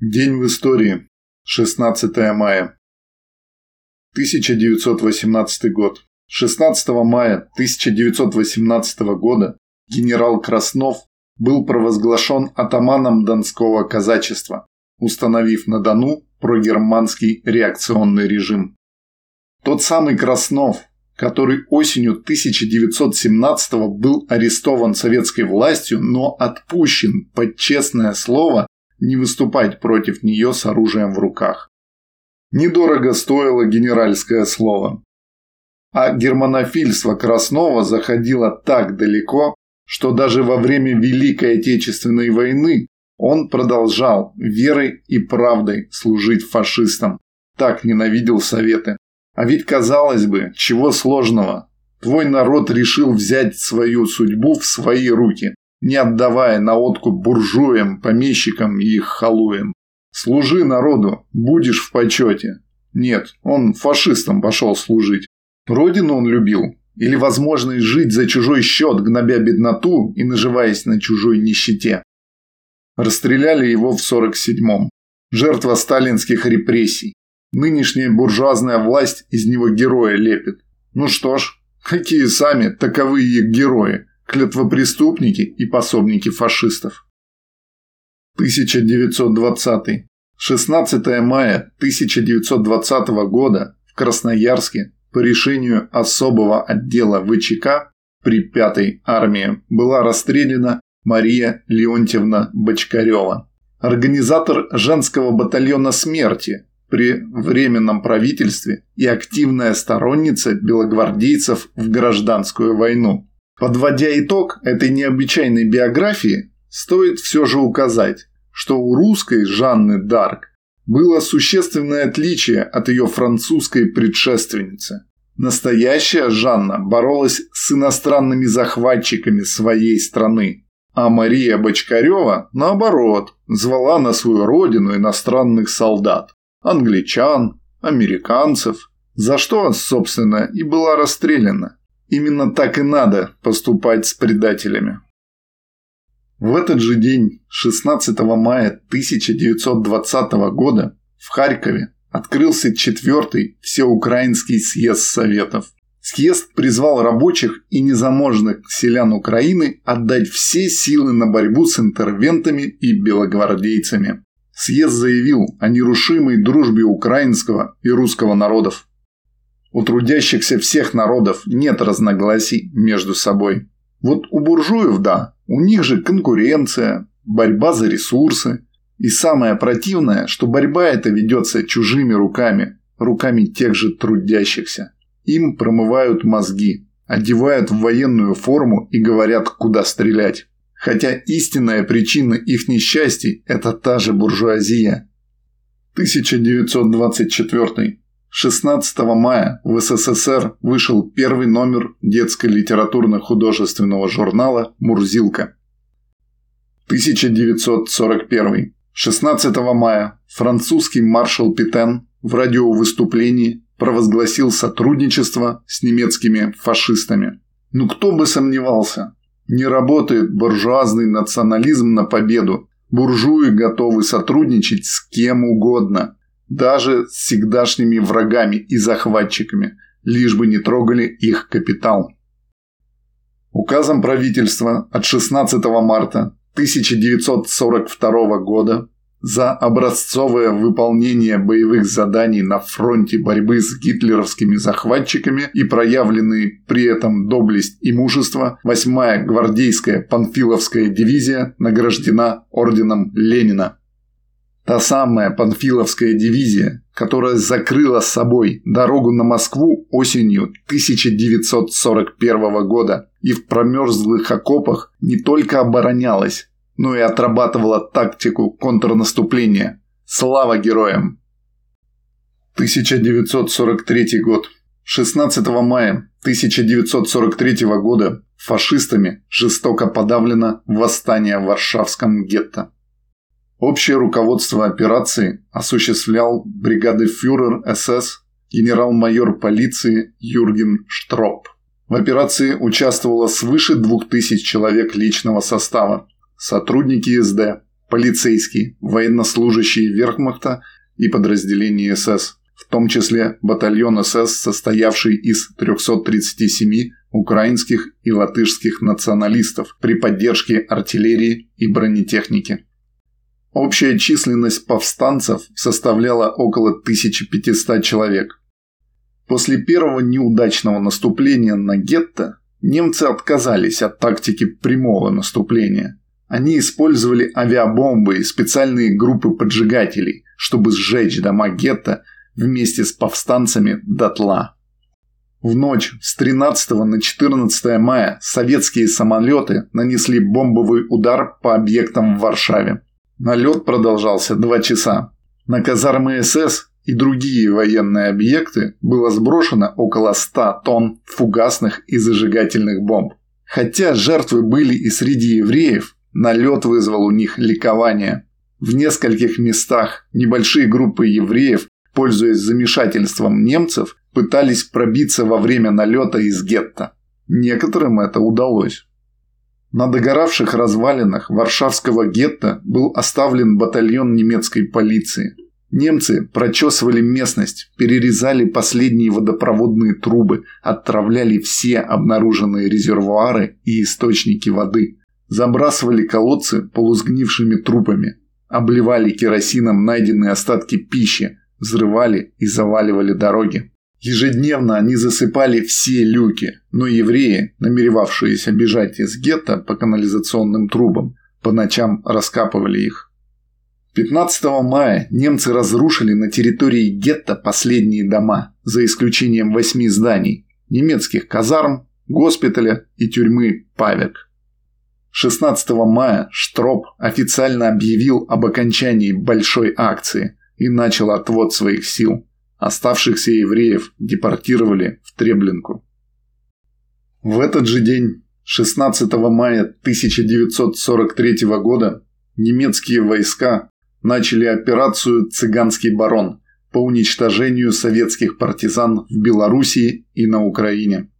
День в истории. 16 мая. 1918 год. 16 мая 1918 года генерал Краснов был провозглашен атаманом Донского казачества, установив на Дону прогерманский реакционный режим. Тот самый Краснов, который осенью 1917 был арестован советской властью, но отпущен под честное слово не выступать против нее с оружием в руках. Недорого стоило генеральское слово. А германофильство Краснова заходило так далеко, что даже во время Великой Отечественной войны он продолжал верой и правдой служить фашистам. Так ненавидел Советы. А ведь казалось бы, чего сложного. Твой народ решил взять свою судьбу в свои руки не отдавая на откуп буржуям, помещикам и их халуям. Служи народу, будешь в почете. Нет, он фашистам пошел служить. Родину он любил. Или возможность жить за чужой счет, гнобя бедноту и наживаясь на чужой нищете. Расстреляли его в 47-м. Жертва сталинских репрессий. Нынешняя буржуазная власть из него героя лепит. Ну что ж, какие сами таковы их герои клятвопреступники и пособники фашистов. 1920. 16 мая 1920 года в Красноярске по решению особого отдела ВЧК при 5-й армии была расстреляна Мария Леонтьевна Бочкарева, организатор женского батальона смерти при Временном правительстве и активная сторонница белогвардейцев в гражданскую войну. Подводя итог этой необычайной биографии, стоит все же указать, что у русской Жанны Дарк было существенное отличие от ее французской предшественницы. Настоящая Жанна боролась с иностранными захватчиками своей страны, а Мария Бочкарева, наоборот, звала на свою родину иностранных солдат – англичан, американцев, за что, собственно, и была расстреляна. Именно так и надо поступать с предателями. В этот же день, 16 мая 1920 года, в Харькове открылся четвертый Всеукраинский съезд Советов. Съезд призвал рабочих и незаможных селян Украины отдать все силы на борьбу с интервентами и белогвардейцами. Съезд заявил о нерушимой дружбе украинского и русского народов. У трудящихся всех народов нет разногласий между собой. Вот у буржуев – да, у них же конкуренция, борьба за ресурсы. И самое противное, что борьба эта ведется чужими руками, руками тех же трудящихся. Им промывают мозги, одевают в военную форму и говорят, куда стрелять. Хотя истинная причина их несчастий – это та же буржуазия. 1924 16 мая в СССР вышел первый номер детско-литературно-художественного журнала «Мурзилка». 1941. 16 мая французский маршал Петен в радиовыступлении провозгласил сотрудничество с немецкими фашистами. Ну кто бы сомневался, не работает буржуазный национализм на победу. Буржуи готовы сотрудничать с кем угодно – даже с всегдашними врагами и захватчиками, лишь бы не трогали их капитал. Указом правительства от 16 марта 1942 года за образцовое выполнение боевых заданий на фронте борьбы с гитлеровскими захватчиками и проявленные при этом доблесть и мужество 8-я гвардейская панфиловская дивизия награждена орденом Ленина. Та самая Панфиловская дивизия, которая закрыла с собой дорогу на Москву осенью 1941 года и в промерзлых окопах не только оборонялась, но и отрабатывала тактику контрнаступления. Слава героям! 1943 год. 16 мая 1943 года фашистами жестоко подавлено восстание в Варшавском гетто. Общее руководство операции осуществлял бригадефюрер СС генерал-майор полиции Юрген Штроп. В операции участвовало свыше 2000 человек личного состава, сотрудники СД, полицейские, военнослужащие верхмахта и подразделения СС, в том числе батальон СС, состоявший из 337 украинских и латышских националистов при поддержке артиллерии и бронетехники. Общая численность повстанцев составляла около 1500 человек. После первого неудачного наступления на гетто немцы отказались от тактики прямого наступления. Они использовали авиабомбы и специальные группы поджигателей, чтобы сжечь дома гетто вместе с повстанцами дотла. В ночь с 13 на 14 мая советские самолеты нанесли бомбовый удар по объектам в Варшаве. Налет продолжался два часа. На казармы СС и другие военные объекты было сброшено около 100 тонн фугасных и зажигательных бомб. Хотя жертвы были и среди евреев, налет вызвал у них ликование. В нескольких местах небольшие группы евреев, пользуясь замешательством немцев, пытались пробиться во время налета из гетто. Некоторым это удалось. На догоравших развалинах Варшавского гетто был оставлен батальон немецкой полиции. Немцы прочесывали местность, перерезали последние водопроводные трубы, отравляли все обнаруженные резервуары и источники воды, забрасывали колодцы полузгнившими трупами, обливали керосином найденные остатки пищи, взрывали и заваливали дороги. Ежедневно они засыпали все люки, но евреи, намеревавшиеся бежать из гетто по канализационным трубам, по ночам раскапывали их. 15 мая немцы разрушили на территории гетто последние дома, за исключением восьми зданий, немецких казарм, госпиталя и тюрьмы Павек. 16 мая Штроп официально объявил об окончании большой акции и начал отвод своих сил – Оставшихся евреев депортировали в Треблинку. В этот же день, 16 мая 1943 года, немецкие войска начали операцию «Цыганский барон» по уничтожению советских партизан в Белоруссии и на Украине.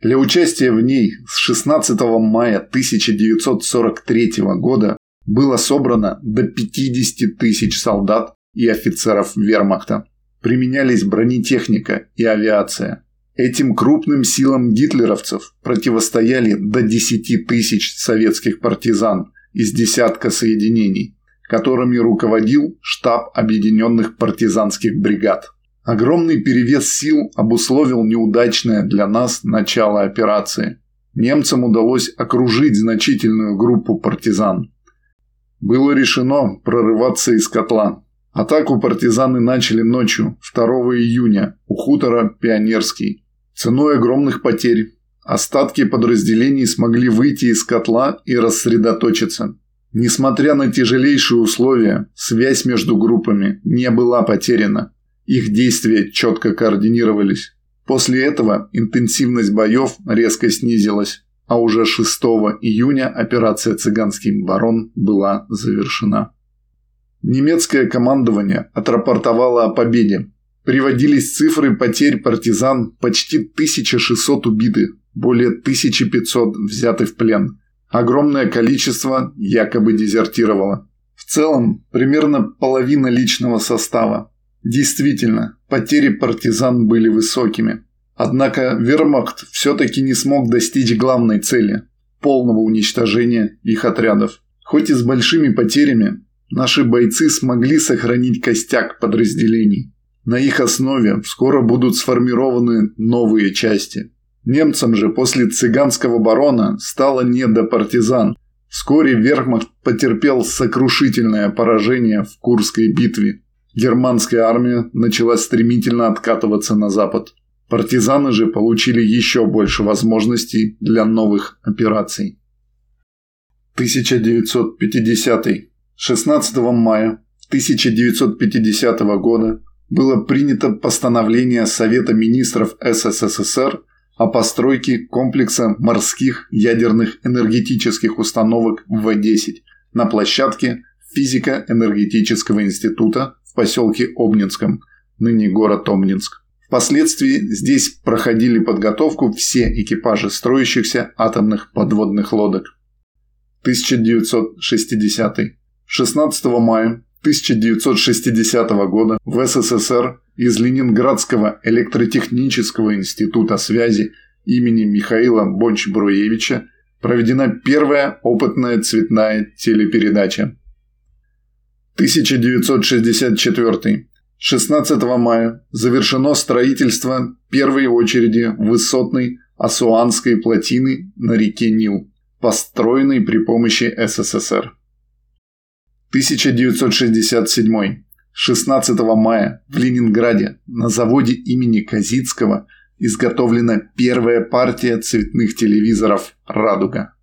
Для участия в ней с 16 мая 1943 года было собрано до 50 тысяч солдат и офицеров вермахта применялись бронетехника и авиация. Этим крупным силам гитлеровцев противостояли до 10 тысяч советских партизан из десятка соединений, которыми руководил штаб объединенных партизанских бригад. Огромный перевес сил обусловил неудачное для нас начало операции. Немцам удалось окружить значительную группу партизан. Было решено прорываться из котла. Атаку партизаны начали ночью 2 июня у хутора Пионерский. Ценой огромных потерь остатки подразделений смогли выйти из котла и рассредоточиться. Несмотря на тяжелейшие условия, связь между группами не была потеряна. Их действия четко координировались. После этого интенсивность боев резко снизилась, а уже 6 июня операция «Цыганский барон» была завершена. Немецкое командование отрапортовало о победе. Приводились цифры потерь партизан почти 1600 убиты, более 1500 взяты в плен. Огромное количество якобы дезертировало. В целом, примерно половина личного состава. Действительно, потери партизан были высокими. Однако вермахт все-таки не смог достичь главной цели – полного уничтожения их отрядов. Хоть и с большими потерями, Наши бойцы смогли сохранить костяк подразделений. На их основе скоро будут сформированы новые части. Немцам же после цыганского барона стало не до партизан. Вскоре Верхмахт потерпел сокрушительное поражение в Курской битве. Германская армия начала стремительно откатываться на запад. Партизаны же получили еще больше возможностей для новых операций. 1950 16 мая 1950 года было принято постановление Совета министров СССР о постройке комплекса морских ядерных энергетических установок В-10 на площадке физико-энергетического института в поселке Обнинском, ныне город Обнинск. Впоследствии здесь проходили подготовку все экипажи строящихся атомных подводных лодок. 1960 16 мая 1960 года в СССР из Ленинградского электротехнического института связи имени Михаила Бонч-Бруевича проведена первая опытная цветная телепередача. 1964. 16 мая завершено строительство первой очереди высотной Асуанской плотины на реке Нил, построенной при помощи СССР. 1967. 16 мая в Ленинграде на заводе имени Казицкого изготовлена первая партия цветных телевизоров «Радуга».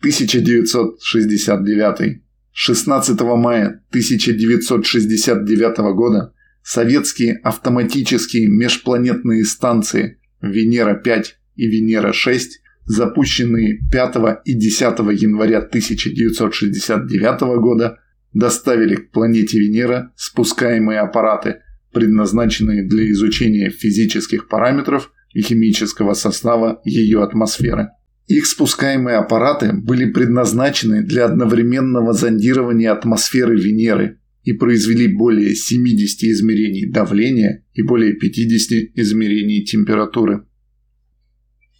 1969. 16 мая 1969 года советские автоматические межпланетные станции Венера-5 и Венера-6 запущенные 5 и 10 января 1969 года, доставили к планете Венера спускаемые аппараты, предназначенные для изучения физических параметров и химического состава ее атмосферы. Их спускаемые аппараты были предназначены для одновременного зондирования атмосферы Венеры и произвели более 70 измерений давления и более 50 измерений температуры.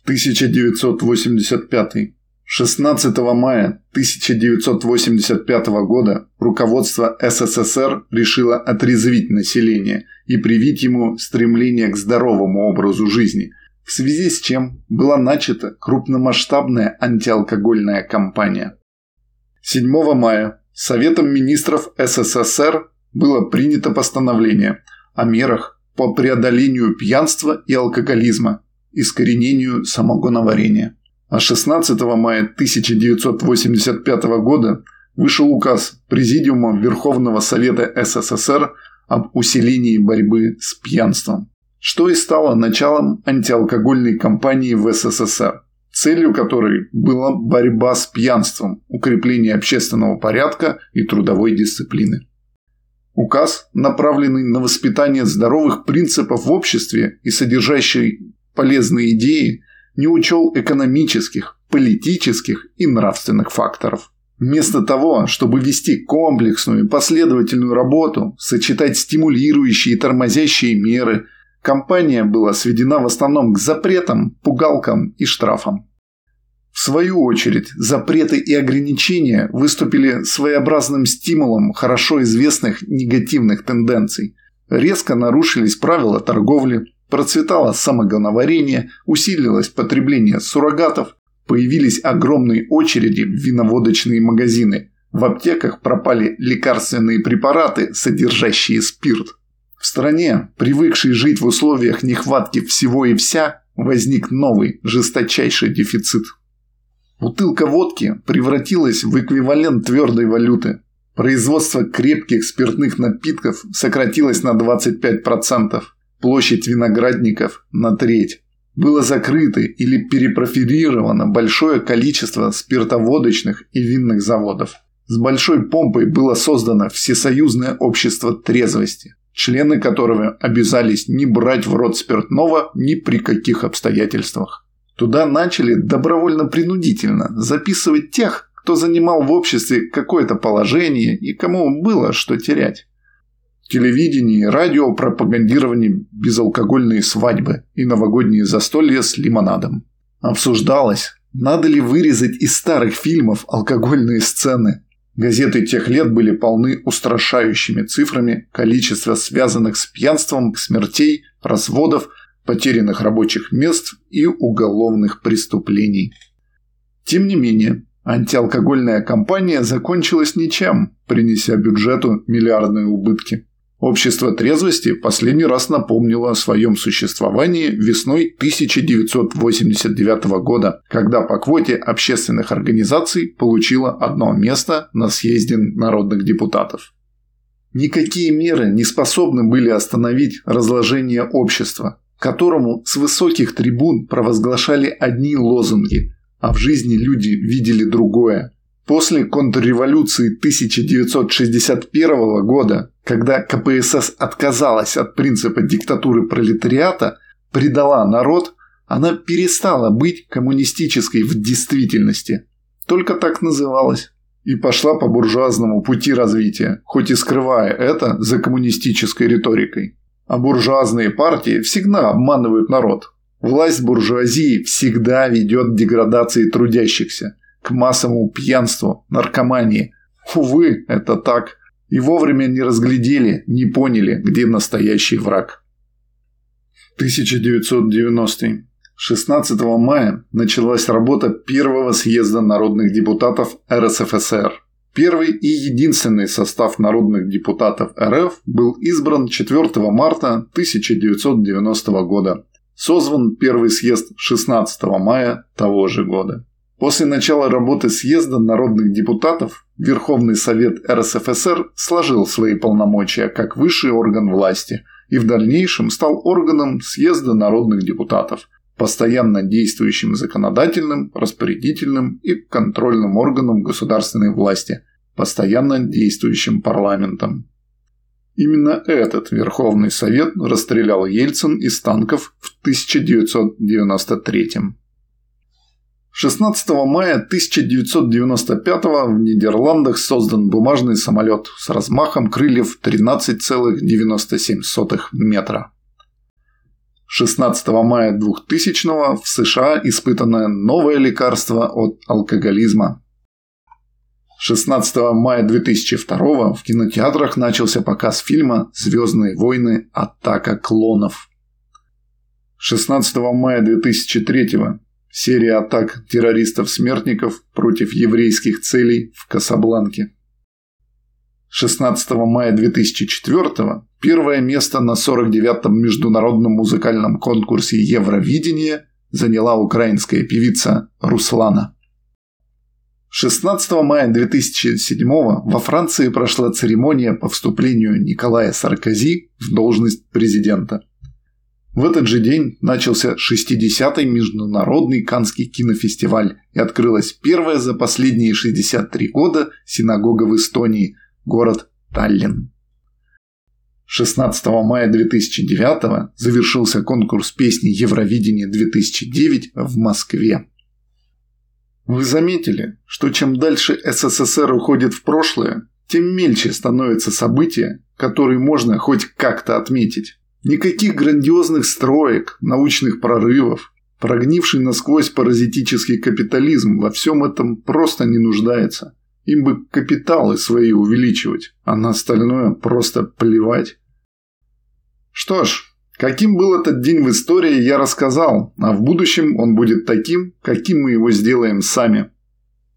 1985. 16 мая 1985 года руководство СССР решило отрезвить население и привить ему стремление к здоровому образу жизни, в связи с чем была начата крупномасштабная антиалкогольная кампания. 7 мая Советом министров СССР было принято постановление о мерах по преодолению пьянства и алкоголизма искоренению самогоноварения. А 16 мая 1985 года вышел указ Президиума Верховного Совета СССР об усилении борьбы с пьянством, что и стало началом антиалкогольной кампании в СССР, целью которой была борьба с пьянством, укрепление общественного порядка и трудовой дисциплины. Указ, направленный на воспитание здоровых принципов в обществе и содержащий полезные идеи не учел экономических, политических и нравственных факторов. Вместо того, чтобы вести комплексную и последовательную работу, сочетать стимулирующие и тормозящие меры, компания была сведена в основном к запретам, пугалкам и штрафам. В свою очередь, запреты и ограничения выступили своеобразным стимулом хорошо известных негативных тенденций. Резко нарушились правила торговли, Процветало самогоноварение, усилилось потребление суррогатов, появились огромные очереди в виноводочные магазины. В аптеках пропали лекарственные препараты, содержащие спирт. В стране, привыкшей жить в условиях нехватки всего и вся, возник новый, жесточайший дефицит. Бутылка водки превратилась в эквивалент твердой валюты. Производство крепких спиртных напитков сократилось на 25% площадь виноградников на треть. Было закрыто или перепрофилировано большое количество спиртоводочных и винных заводов. С большой помпой было создано Всесоюзное общество трезвости, члены которого обязались не брать в рот спиртного ни при каких обстоятельствах. Туда начали добровольно-принудительно записывать тех, кто занимал в обществе какое-то положение и кому было что терять телевидении радио пропагандировали безалкогольные свадьбы и новогодние застолья с лимонадом. Обсуждалось, надо ли вырезать из старых фильмов алкогольные сцены. Газеты тех лет были полны устрашающими цифрами количества связанных с пьянством смертей, разводов, потерянных рабочих мест и уголовных преступлений. Тем не менее, антиалкогольная кампания закончилась ничем, принеся бюджету миллиардные убытки. Общество трезвости последний раз напомнило о своем существовании весной 1989 года, когда по квоте общественных организаций получило одно место на съезде народных депутатов. Никакие меры не способны были остановить разложение общества, которому с высоких трибун провозглашали одни лозунги, а в жизни люди видели другое. После контрреволюции 1961 года когда КПСС отказалась от принципа диктатуры пролетариата, предала народ, она перестала быть коммунистической в действительности. Только так называлась. и пошла по буржуазному пути развития, хоть и скрывая это за коммунистической риторикой. А буржуазные партии всегда обманывают народ. Власть буржуазии всегда ведет к деградации трудящихся, к массовому пьянству, наркомании. Увы, это так. И вовремя не разглядели, не поняли, где настоящий враг. 1990. 16 мая началась работа первого съезда народных депутатов РСФСР. Первый и единственный состав народных депутатов РФ был избран 4 марта 1990 года. Созван первый съезд 16 мая того же года. После начала работы съезда народных депутатов Верховный Совет РСФСР сложил свои полномочия как высший орган власти и в дальнейшем стал органом съезда народных депутатов, постоянно действующим законодательным, распорядительным и контрольным органом государственной власти, постоянно действующим парламентом. Именно этот Верховный Совет расстрелял Ельцин из танков в 1993 -м. 16 мая 1995 в Нидерландах создан бумажный самолет с размахом крыльев 13,97 метра. 16 мая 2000 в США испытано новое лекарство от алкоголизма. 16 мая 2002 в кинотеатрах начался показ фильма «Звездные войны. Атака клонов». 16 мая 2003 Серия атак террористов-смертников против еврейских целей в Касабланке. 16 мая 2004 первое место на 49-м международном музыкальном конкурсе Евровидение заняла украинская певица Руслана. 16 мая 2007 во Франции прошла церемония по вступлению Николая Саркози в должность президента – в этот же день начался 60-й международный Канский кинофестиваль и открылась первая за последние 63 года синагога в Эстонии, город Таллин. 16 мая 2009 завершился конкурс песни Евровидение 2009 в Москве. Вы заметили, что чем дальше СССР уходит в прошлое, тем мельче становятся события, которые можно хоть как-то отметить. Никаких грандиозных строек, научных прорывов. Прогнивший насквозь паразитический капитализм во всем этом просто не нуждается. Им бы капиталы свои увеличивать, а на остальное просто плевать. Что ж, каким был этот день в истории, я рассказал, а в будущем он будет таким, каким мы его сделаем сами.